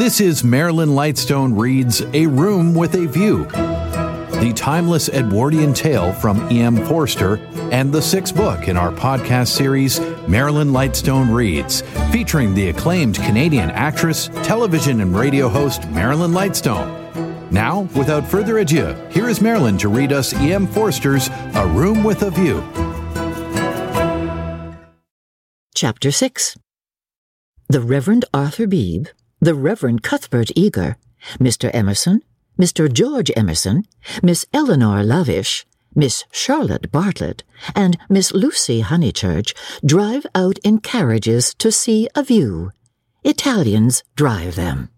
This is Marilyn Lightstone reads A Room with a View, the timeless Edwardian tale from E.M. Forster, and the sixth book in our podcast series, Marilyn Lightstone Reads, featuring the acclaimed Canadian actress, television and radio host Marilyn Lightstone. Now, without further ado, here is Marilyn to read us E.M. Forster's A Room with a View. Chapter 6 The Reverend Arthur Beebe, the Reverend Cuthbert Eager, Mr. Emerson, Mr. George Emerson, Miss Eleanor Lavish, Miss Charlotte Bartlett, and Miss Lucy Honeychurch drive out in carriages to see a view. Italians drive them.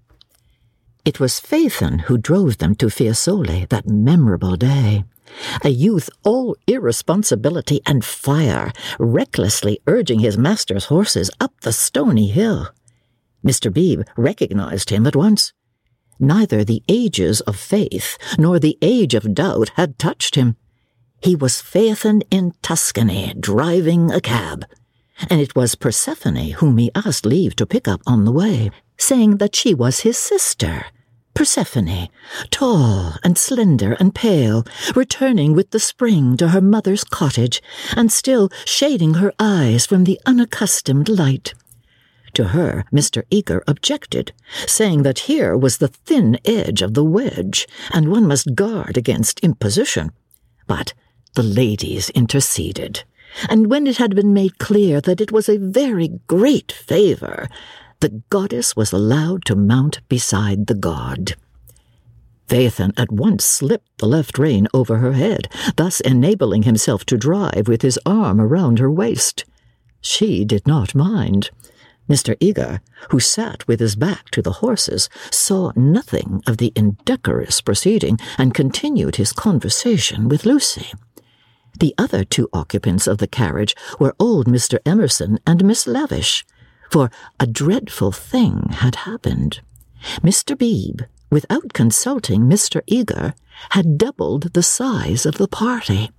It was Phaethon who drove them to Fiesole that memorable day. A youth all irresponsibility and fire, recklessly urging his master's horses up the stony hill. Mr. Beebe recognized him at once. Neither the ages of faith nor the age of doubt had touched him. He was Phaethon in Tuscany, driving a cab. And it was Persephone whom he asked leave to pick up on the way, saying that she was his sister. Persephone, tall and slender and pale, returning with the spring to her mother's cottage, and still shading her eyes from the unaccustomed light. To her, Mr. Eager objected, saying that here was the thin edge of the wedge, and one must guard against imposition. But the ladies interceded, and when it had been made clear that it was a very great favour, the goddess was allowed to mount beside the god. Phaethon at once slipped the left rein over her head, thus enabling himself to drive with his arm around her waist. She did not mind. Mr. Eager, who sat with his back to the horses, saw nothing of the indecorous proceeding and continued his conversation with Lucy. The other two occupants of the carriage were old Mr. Emerson and Miss Lavish, for a dreadful thing had happened. Mr. Beebe, without consulting Mr. Eager, had doubled the size of the party.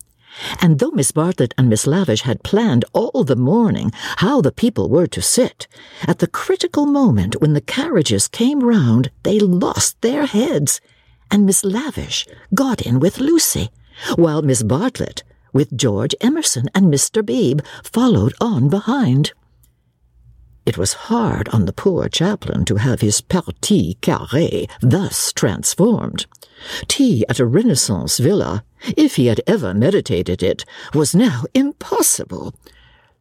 And though Miss Bartlett and Miss Lavish had planned all the morning how the people were to sit, at the critical moment when the carriages came round, they lost their heads, and Miss Lavish got in with Lucy, while Miss Bartlett, with George Emerson and Mr. Beebe, followed on behind. It was hard on the poor chaplain to have his partie carrée thus transformed. Tea at a Renaissance villa, if he had ever meditated it, was now impossible.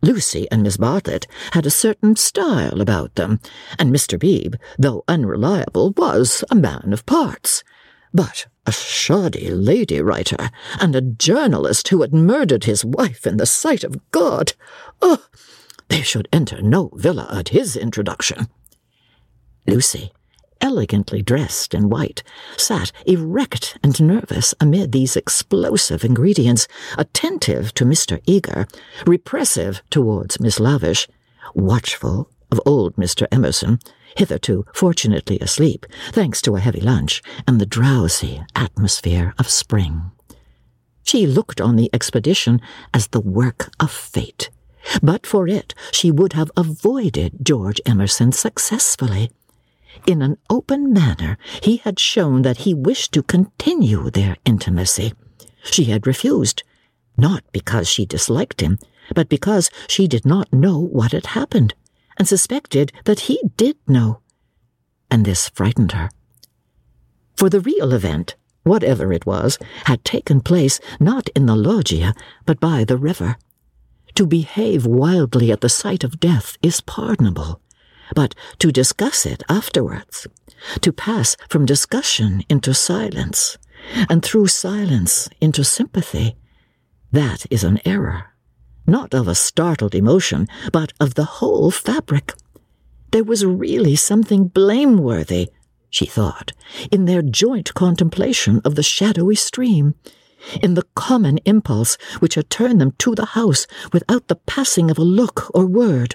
Lucy and Miss Bartlett had a certain style about them, and Mr. Beebe, though unreliable, was a man of parts. But a shoddy lady writer, and a journalist who had murdered his wife in the sight of God. Oh, they should enter no villa at his introduction. Lucy, elegantly dressed in white, sat erect and nervous amid these explosive ingredients, attentive to Mr. Eager, repressive towards Miss Lavish, watchful of old Mr. Emerson, hitherto fortunately asleep, thanks to a heavy lunch and the drowsy atmosphere of spring. She looked on the expedition as the work of fate but for it, she would have avoided George Emerson successfully. In an open manner, he had shown that he wished to continue their intimacy. She had refused, not because she disliked him, but because she did not know what had happened, and suspected that he did know. And this frightened her. For the real event, whatever it was, had taken place not in the loggia, but by the river. To behave wildly at the sight of death is pardonable, but to discuss it afterwards, to pass from discussion into silence, and through silence into sympathy, that is an error, not of a startled emotion, but of the whole fabric. There was really something blameworthy, she thought, in their joint contemplation of the shadowy stream in the common impulse which had turned them to the house without the passing of a look or word.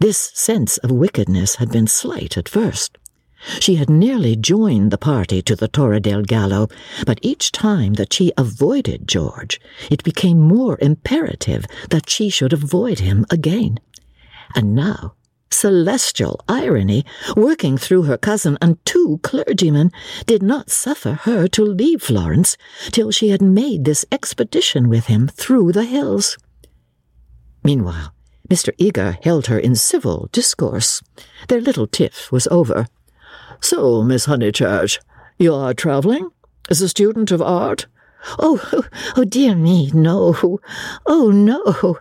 This sense of wickedness had been slight at first. She had nearly joined the party to the Torre del Gallo, but each time that she avoided George, it became more imperative that she should avoid him again. And now celestial irony working through her cousin and two clergymen did not suffer her to leave Florence till she had made this expedition with him through the hills. Meanwhile, Mr. Eager held her in civil discourse. Their little tiff was over. So, Miss Honeychurch, you are travelling? As a student of art? Oh, oh, dear me, no. Oh, no.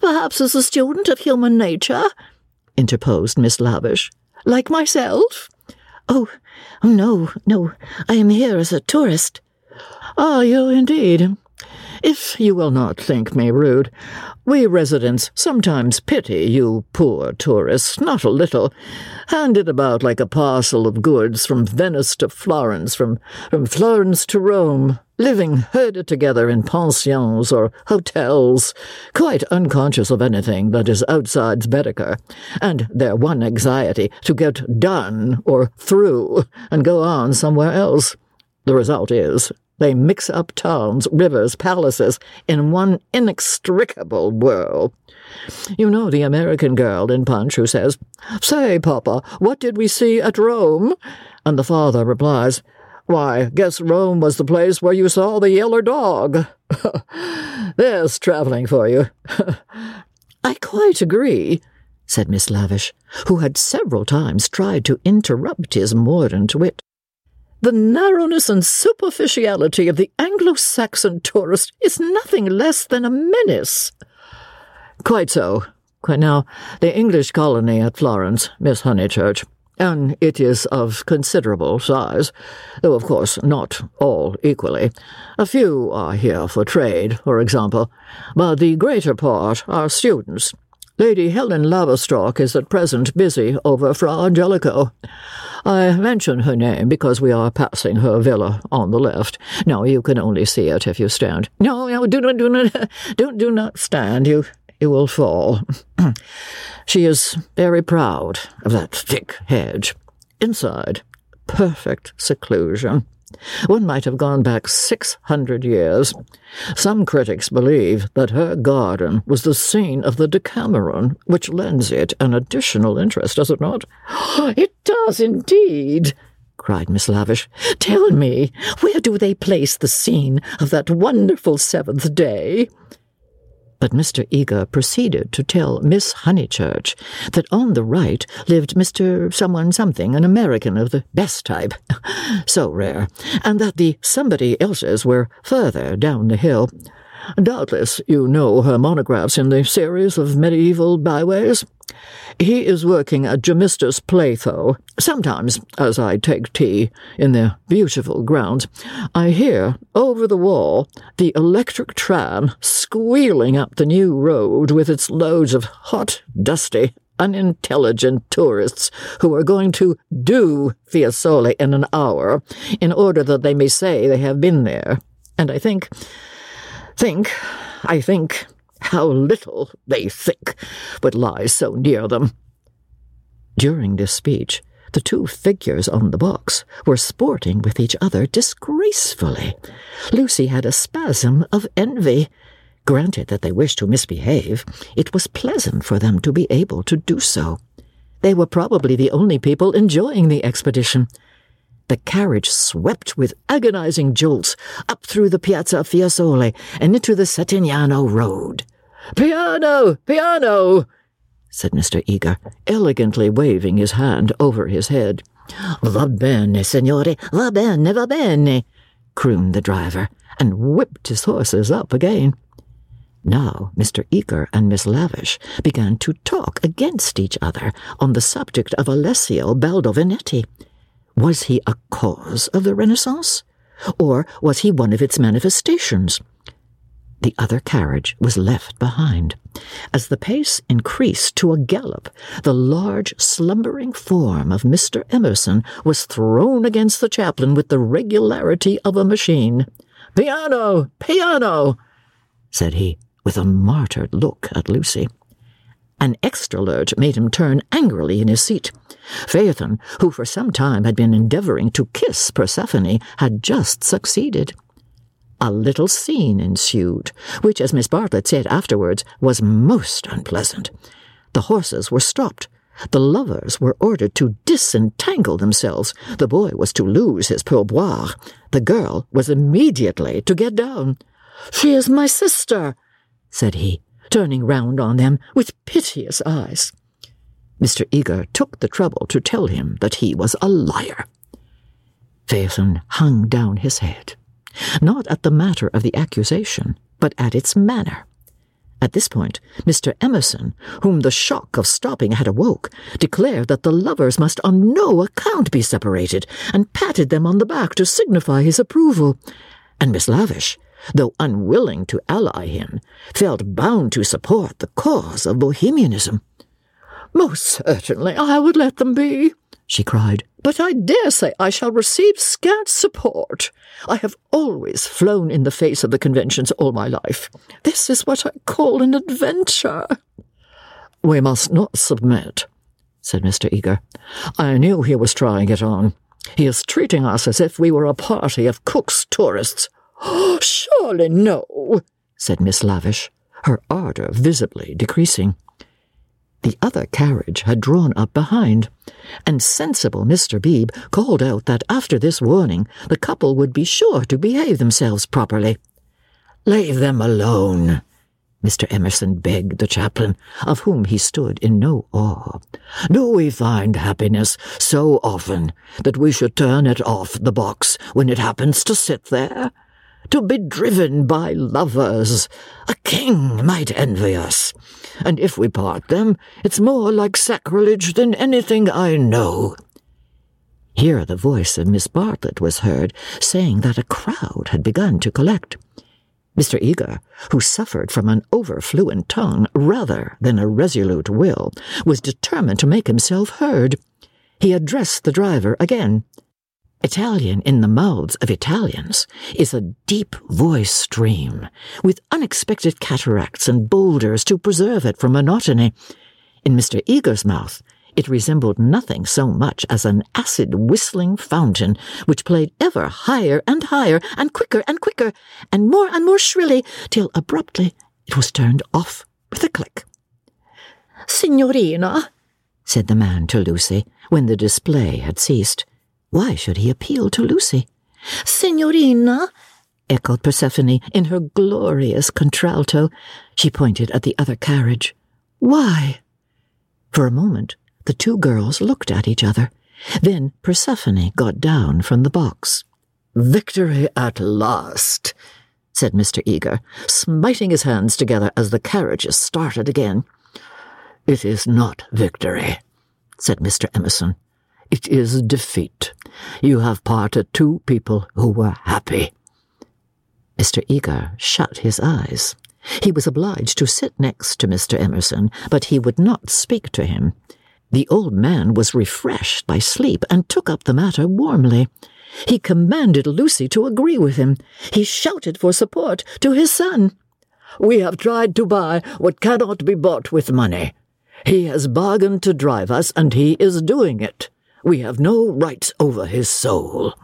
Perhaps as a student of human nature, interposed Miss Lavish. Like myself? Oh, no, no. I am here as a tourist. Are you indeed? If you will not think me rude, we residents sometimes pity you poor tourists, not a little, handed about like a parcel of goods from Venice to Florence, from, from Florence to Rome, living herded together in pensions or hotels, quite unconscious of anything that is outside Baedeker, and their one anxiety to get done or through and go on somewhere else. The result is they mix up towns, rivers, palaces in one inextricable whirl. You know the American girl in Punch who says, Say, Papa, what did we see at Rome? And the father replies, Why, guess Rome was the place where you saw the yeller dog. There's travelling for you. I quite agree, said Miss Lavish, who had several times tried to interrupt his mordant wit. The narrowness and superficiality of the Anglo Saxon tourist is nothing less than a menace. Quite so. Quite now, the English colony at Florence, Miss Honeychurch, and it is of considerable size, though of course not all equally. A few are here for trade, for example, but the greater part are students. Lady Helen Laverstock is at present busy over Fra Angelico. I mention her name because we are passing her villa on the left. No, you can only see it if you stand. No, no, do not, do not, do, do not stand. You, you will fall. she is very proud of that thick hedge. Inside, perfect seclusion. One might have gone back six hundred years. Some critics believe that her garden was the scene of the Decameron, which lends it an additional interest, does it not? It does indeed, cried Miss Lavish. Tell me, where do they place the scene of that wonderful seventh day? But Mr. Eager proceeded to tell Miss Honeychurch that on the right lived Mr. Someone Something, an American of the best type, so rare, and that the somebody else's were further down the hill. Doubtless you know her monographs in the series of medieval byways. He is working at Gemistus Pletho. Sometimes, as I take tea in their beautiful grounds, I hear, over the wall, the electric tram squealing up the new road with its loads of hot, dusty, unintelligent tourists who are going to do Fiesole in an hour in order that they may say they have been there. And I think, think, I think how little they think what lies so near them. During this speech, the two figures on the box were sporting with each other disgracefully. Lucy had a spasm of envy. Granted that they wished to misbehave, it was pleasant for them to be able to do so. They were probably the only people enjoying the expedition. The carriage swept with agonizing jolts up through the Piazza Fiesole and into the Settignano Road. Piano! Piano! said Mr. Eager, elegantly waving his hand over his head. Va bene, signore, va bene, va bene, crooned the driver, and whipped his horses up again. Now Mr. Eager and Miss Lavish began to talk against each other on the subject of Alessio Baldovinetti. Was he a cause of the Renaissance? Or was he one of its manifestations? The other carriage was left behind. As the pace increased to a gallop, the large, slumbering form of Mr. Emerson was thrown against the chaplain with the regularity of a machine. Piano! Piano! said he, with a martyred look at Lucy. An extra lurch made him turn angrily in his seat. Phaethon, who for some time had been endeavouring to kiss Persephone, had just succeeded. A little scene ensued, which, as Miss Bartlett said afterwards, was most unpleasant. The horses were stopped. The lovers were ordered to disentangle themselves. The boy was to lose his pourboire. The girl was immediately to get down. She is my sister, said he, turning round on them with piteous eyes. Mr. Eager took the trouble to tell him that he was a liar. Phaethon hung down his head, not at the matter of the accusation, but at its manner. At this point, Mr. Emerson, whom the shock of stopping had awoke, declared that the lovers must on no account be separated, and patted them on the back to signify his approval. And Miss Lavish, though unwilling to ally him, felt bound to support the cause of Bohemianism. Most certainly I would let them be, she cried, but I dare say I shall receive scant support. I have always flown in the face of the conventions all my life. This is what I call an adventure. We must not submit, said Mr. Eager. I knew he was trying it on. He is treating us as if we were a party of Cook's tourists. Surely no, said Miss Lavish, her ardour visibly decreasing. The other carriage had drawn up behind, and sensible Mr. Beebe called out that after this warning the couple would be sure to behave themselves properly. Leave them alone, Mr. Emerson begged the chaplain, of whom he stood in no awe. Do we find happiness so often that we should turn it off the box when it happens to sit there? To be driven by lovers, a king might envy us and if we part them, it's more like sacrilege than anything I know. Here the voice of Miss Bartlett was heard, saying that a crowd had begun to collect. Mr. Eager, who suffered from an overfluent tongue rather than a resolute will, was determined to make himself heard. He addressed the driver again. Italian in the mouths of Italians is a deep voice stream, with unexpected cataracts and boulders to preserve it from monotony. In Mr. Eager's mouth, it resembled nothing so much as an acid whistling fountain, which played ever higher and higher, and quicker and quicker, and more and more shrilly, till abruptly it was turned off with a click. Signorina, said the man to Lucy, when the display had ceased. Why should he appeal to Lucy? Signorina, echoed Persephone in her glorious contralto. She pointed at the other carriage. Why? For a moment, the two girls looked at each other. Then Persephone got down from the box. Victory at last, said Mr. Eager, smiting his hands together as the carriages started again. It is not victory, said Mr. Emerson. It is defeat. You have parted two people who were happy. Mr. Eager shut his eyes. He was obliged to sit next to Mr. Emerson, but he would not speak to him. The old man was refreshed by sleep and took up the matter warmly. He commanded Lucy to agree with him. He shouted for support to his son. We have tried to buy what cannot be bought with money. He has bargained to drive us, and he is doing it. We have no rights over his soul.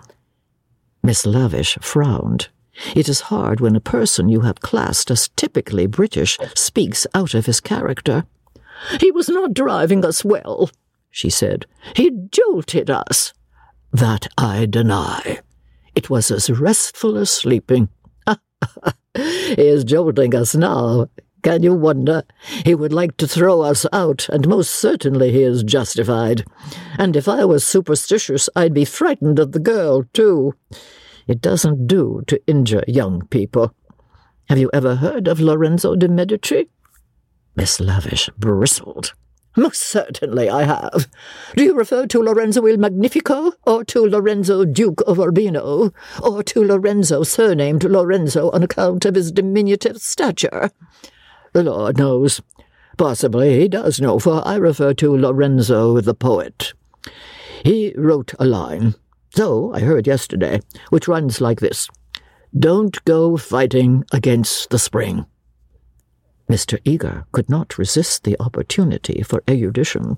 Miss Lavish frowned. It is hard when a person you have classed as typically British speaks out of his character. He was not driving us well, she said. He jolted us. That I deny. It was as restful as sleeping. he is jolting us now, can you wonder? He would like to throw us out, and most certainly he is justified. And if I was superstitious, I'd be frightened of the girl, too. It doesn't do to injure young people. Have you ever heard of Lorenzo de Medici? Miss Lavish bristled. Most certainly I have. Do you refer to Lorenzo il Magnifico, or to Lorenzo Duke of Urbino, or to Lorenzo surnamed Lorenzino on account of his diminutive stature? The Lord knows. Possibly he does know, for I refer to Lorenzo the poet. He wrote a line, so I heard yesterday, which runs like this Don't go fighting against the spring. Mr. Eager could not resist the opportunity for erudition.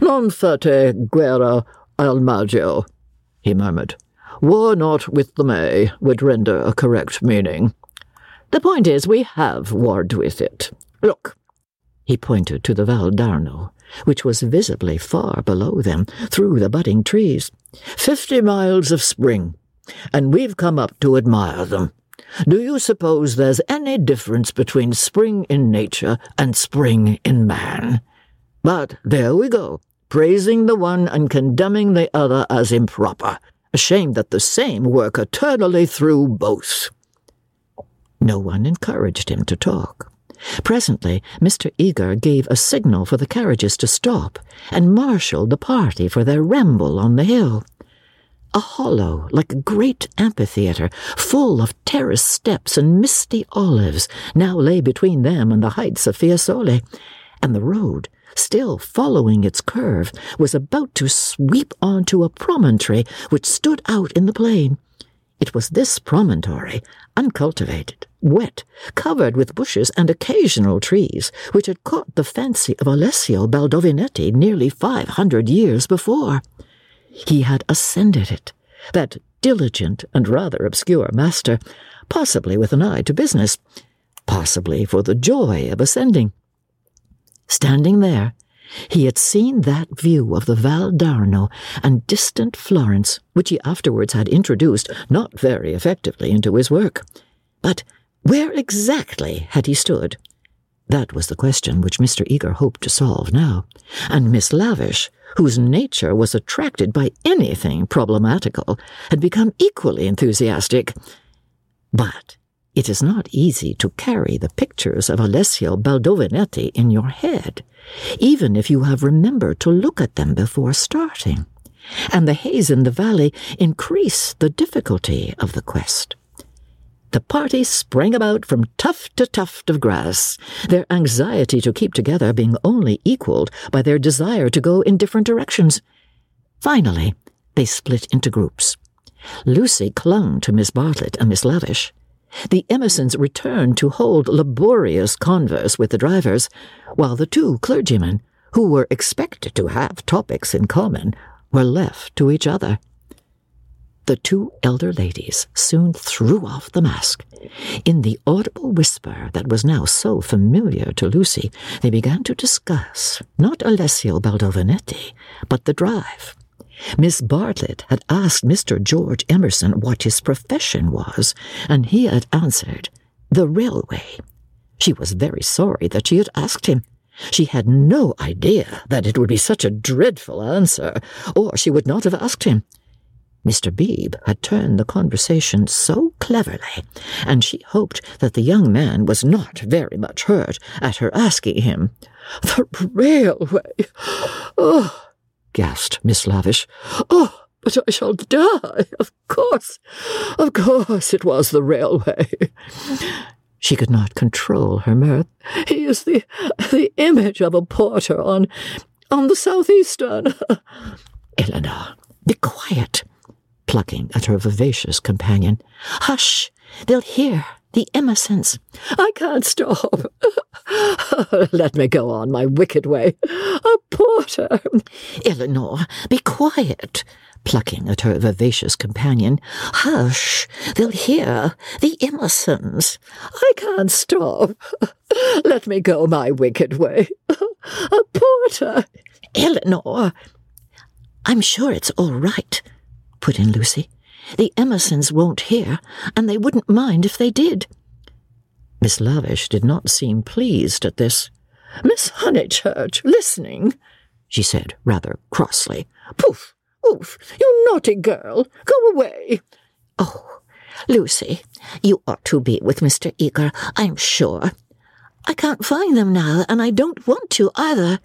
Non fate guerra al maggio, he murmured. War not with the May would render a correct meaning. The point is, we have warred with it. Look. He pointed to the Val d'Arno. which was visibly far below them through the budding trees. Fifty miles of spring, and we've come up to admire them. Do you suppose there's any difference between spring in nature and spring in man? But there we go, praising the one and condemning the other as improper, ashamed that the same work eternally through both. No one encouraged him to talk. Presently, Mr. Eager gave a signal for the carriages to stop, and marshalled the party for their ramble on the hill. A hollow, like a great amphitheatre, full of terraced steps and misty olives, now lay between them and the heights of Fiesole, and the road, still following its curve, was about to sweep on to a promontory which stood out in the plain. It was this promontory, uncultivated, wet, covered with bushes and occasional trees, which had caught the fancy of Alessio Baldovinetti nearly five hundred years before. He had ascended it, that diligent and rather obscure master, possibly with an eye to business, possibly for the joy of ascending. Standing there, he had seen that view of the Val d'Arno and distant Florence, which he afterwards had introduced not very effectively into his work. But where exactly had he stood? That was the question which Mr. Eager hoped to solve now, and Miss Lavish, whose nature was attracted by anything problematical, had become equally enthusiastic. But it is not easy to carry the pictures of Alessio Baldovinetti in your head, even if you have remembered to look at them before starting, and the haze in the valley increased the difficulty of the quest. The party sprang about from tuft to tuft of grass, their anxiety to keep together being only equalled by their desire to go in different directions. Finally, they split into groups. Lucy clung to Miss Bartlett and Miss Lavish. The Emersons returned to hold laborious converse with the drivers, while the two clergymen, who were expected to have topics in common, were left to each other. The two elder ladies soon threw off the mask. In the audible whisper that was now so familiar to Lucy, they began to discuss not Alessio Baldovinetti, but the drive. Miss Bartlett had asked Mr. George Emerson what his profession was, and he had answered, the railway. She was very sorry that she had asked him. She had no idea that it would be such a dreadful answer, or she would not have asked him. Mr. Beebe had turned the conversation so cleverly, and she hoped that the young man was not very much hurt at her asking him. The railway! Oh, gasped Miss Lavish. Oh, but I shall die! Of course, of course it was the railway. She could not control her mirth. He is the the image of a porter on on the southeastern. Eleanor, be quiet plucking at her vivacious companion. Hush! They'll hear the Emersons. I can't stop. Let me go on my wicked way. A porter. Eleanor, be quiet. Plucking at her vivacious companion. Hush! They'll hear the Emersons. I can't stop. Let me go my wicked way. A porter. Eleanor, I'm sure it's all right put in Lucy. The Emersons won't hear, and they wouldn't mind if they did. Miss Lavish did not seem pleased at this. Miss Honeychurch, listening, she said rather crossly. Poof, oof, you naughty girl, go away. Oh, Lucy, you ought to be with Mr. Eager, I'm sure. I can't find them now, and I don't want to either.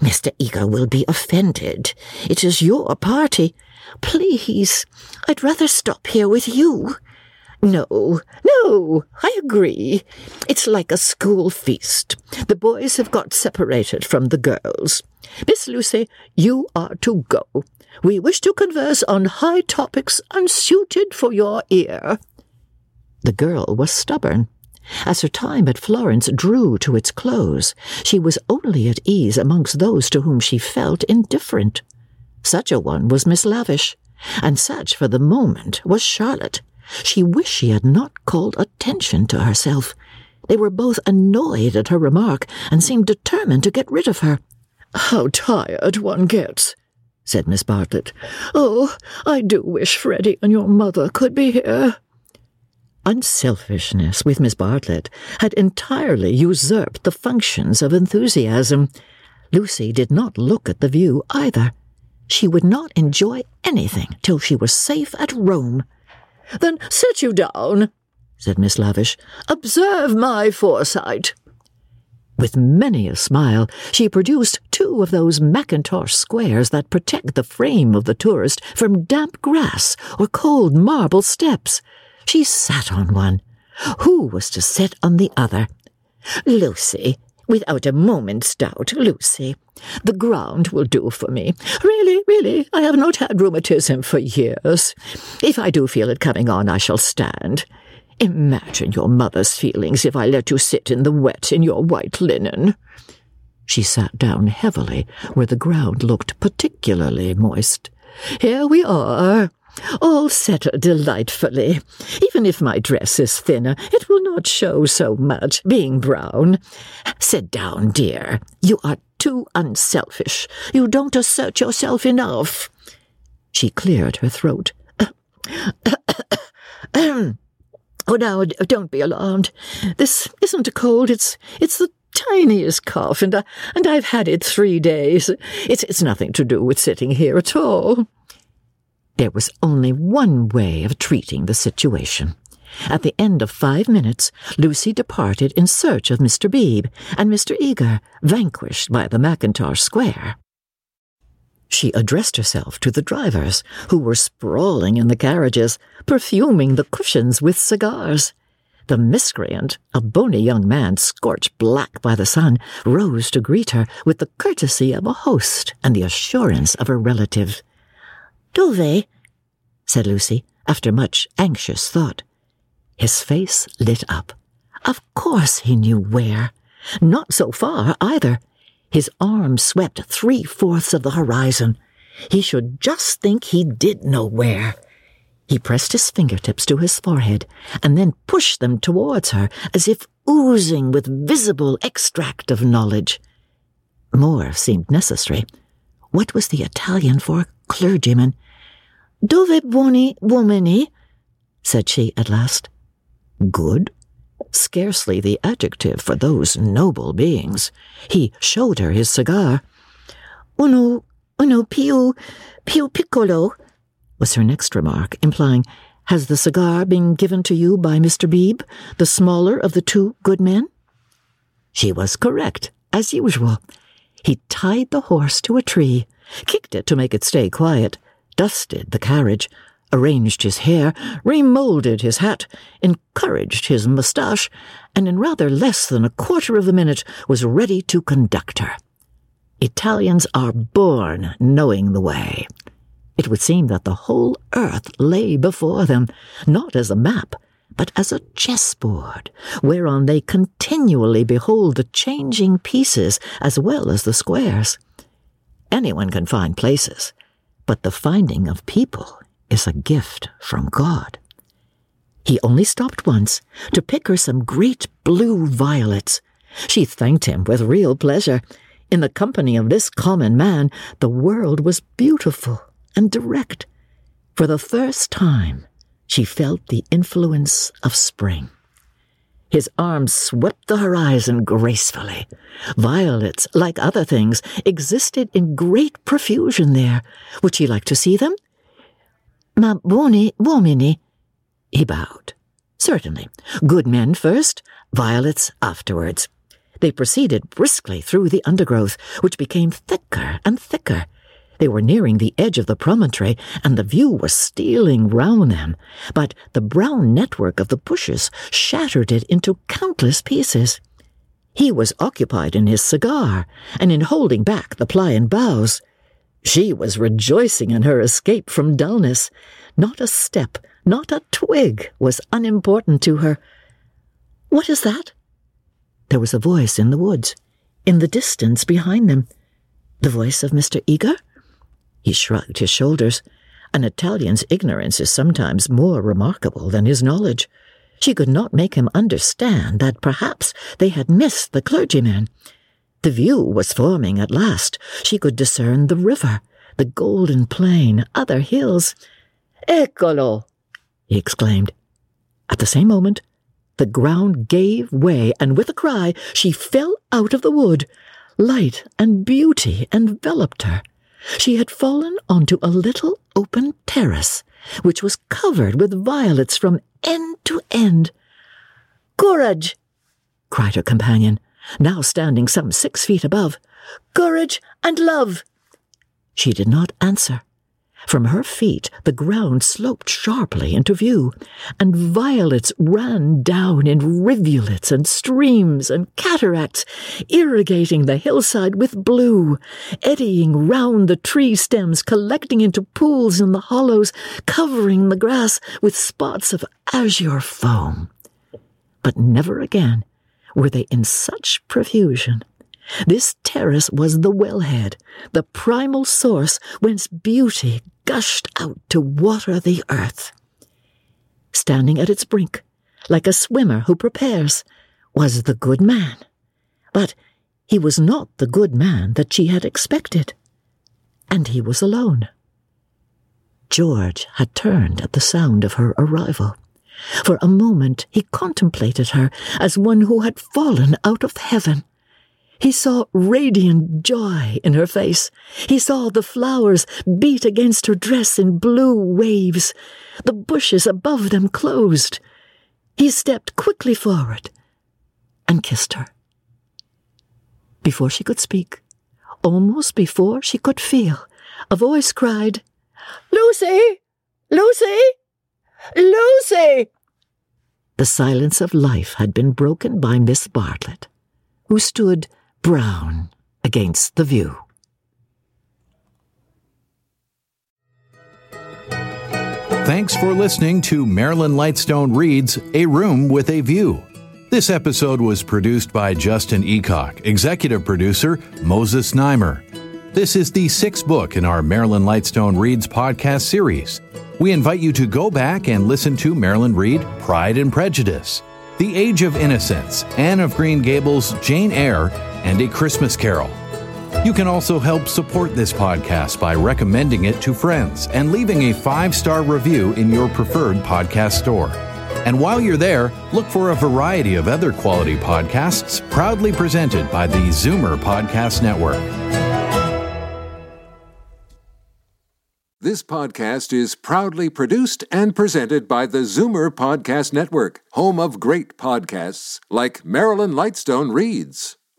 Mr. Eager will be offended. It is your party. Please, I'd rather stop here with you. No, no, I agree. It's like a school feast. The boys have got separated from the girls. Miss Lucy, you are to go. We wish to converse on high topics unsuited for your ear. The girl was stubborn. As her time at Florence drew to its close, she was only at ease amongst those to whom she felt indifferent. Such a one was Miss Lavish, and such for the moment was Charlotte. She wished she had not called attention to herself. They were both annoyed at her remark and seemed determined to get rid of her. How tired one gets, said Miss Bartlett. Oh, I do wish Freddy and your mother could be here. Unselfishness with Miss Bartlett had entirely usurped the functions of enthusiasm. Lucy did not look at the view either. She would not enjoy anything till she was safe at Rome. Then sit you down, said Miss Lavish. Observe my foresight. With many a smile, she produced two of those mackintosh squares that protect the frame of the tourist from damp grass or cold marble steps. She sat on one. Who was to sit on the other? Lucy, without a moment's doubt, Lucy. The ground will do for me. Really, really, I have not had rheumatism for years. If I do feel it coming on, I shall stand. Imagine your mother's feelings if I let you sit in the wet in your white linen. She sat down heavily where the ground looked particularly moist. Here we are. All settled delightfully. Even if my dress is thinner, it will not show so much, being brown. Sit down, dear. You are too unselfish. You don't assert yourself enough. She cleared her throat. Oh, now, don't be alarmed. This isn't a cold. It's it's the tiniest cough, and I, and I've had it three days. It's it's nothing to do with sitting here at all. There was only one way of treating the situation. At the end of five minutes, Lucy departed in search of Mr. Beebe and Mr. Eager, vanquished by the Mackintosh Square. She addressed herself to the drivers, who were sprawling in the carriages, perfuming the cushions with cigars. The miscreant, a bony young man scorched black by the sun, rose to greet her with the courtesy of a host and the assurance of a relative. Dove, said Lucy, after much anxious thought. His face lit up. Of course he knew where. Not so far, either. His arm swept three fourths of the horizon. He should just think he did know where. He pressed his fingertips to his forehead and then pushed them towards her as if oozing with visible extract of knowledge. More seemed necessary. What was the Italian for clergyman? Dove buoni uomini? said she at last. Good, scarcely the adjective for those noble beings. He showed her his cigar. Uno, uno più, più piccolo, was her next remark, implying, Has the cigar been given to you by Mr. Beebe, the smaller of the two good men? She was correct, as usual. He tied the horse to a tree, kicked it to make it stay quiet, dusted the carriage, arranged his hair, remolded his hat, encouraged his moustache, and in rather less than a quarter of a minute was ready to conduct her. Italians are born knowing the way. It would seem that the whole earth lay before them, not as a map, but as a chessboard, whereon they continually behold the changing pieces as well as the squares. Anyone can find places, but the finding of people is a gift from God. He only stopped once to pick her some great blue violets. She thanked him with real pleasure. In the company of this common man, the world was beautiful and direct. For the first time, she felt the influence of spring. His arms swept the horizon gracefully. Violets, like other things, existed in great profusion there. Would she like to see them? Ma buoni uomini. He bowed. Certainly. Good men first, violets afterwards. They proceeded briskly through the undergrowth, which became thicker and thicker. They were nearing the edge of the promontory, and the view was stealing round them, but the brown network of the bushes shattered it into countless pieces. He was occupied in his cigar, and in holding back the pliant boughs. She was rejoicing in her escape from dullness. Not a step, not a twig was unimportant to her. What is that? There was a voice in the woods, in the distance behind them. The voice of Mr. Eager? He shrugged his shoulders. An Italian's ignorance is sometimes more remarkable than his knowledge. She could not make him understand that perhaps they had missed the clergyman. The view was forming at last. She could discern the river, the golden plain, other hills. Eccolo! he exclaimed. At the same moment, the ground gave way, and with a cry, she fell out of the wood. Light and beauty enveloped her. She had fallen onto a little open terrace, which was covered with violets from end to end. Courage! cried her companion, now standing some six feet above. Courage and love! She did not answer. From her feet, the ground sloped sharply into view, and violets ran down in rivulets and streams and cataracts, irrigating the hillside with blue, eddying round the tree stems, collecting into pools in the hollows, covering the grass with spots of azure foam. But never again were they in such profusion. This terrace was the wellhead, the primal source whence beauty gushed out to water the earth. Standing at its brink, like a swimmer who prepares, was the good man. But he was not the good man that she had expected. And he was alone. George had turned at the sound of her arrival. For a moment he contemplated her as one who had fallen out of heaven. He saw radiant joy in her face. He saw the flowers beat against her dress in blue waves. The bushes above them closed. He stepped quickly forward and kissed her. Before she could speak, almost before she could feel, a voice cried, Lucy! Lucy! Lucy! The silence of life had been broken by Miss Bartlett, who stood brown against the view. Thanks for listening to Marilyn Lightstone Reads A Room with a View. This episode was produced by Justin Eacock, executive producer Moses Znaimer. This is the sixth book in our Marilyn Lightstone Reads podcast series. We invite you to go back and listen to Marilyn read Pride and Prejudice, The Age of Innocence, Anne of Green Gables, Jane Eyre, and A Christmas Carol. You can also help support this podcast by recommending it to friends and leaving a five star review in your preferred podcast store. And while you're there, look for a variety of other quality podcasts proudly presented by the Zoomer Podcast Network. This podcast is proudly produced and presented by the Zoomer Podcast Network, home of great podcasts like Marilyn Lightstone Reads,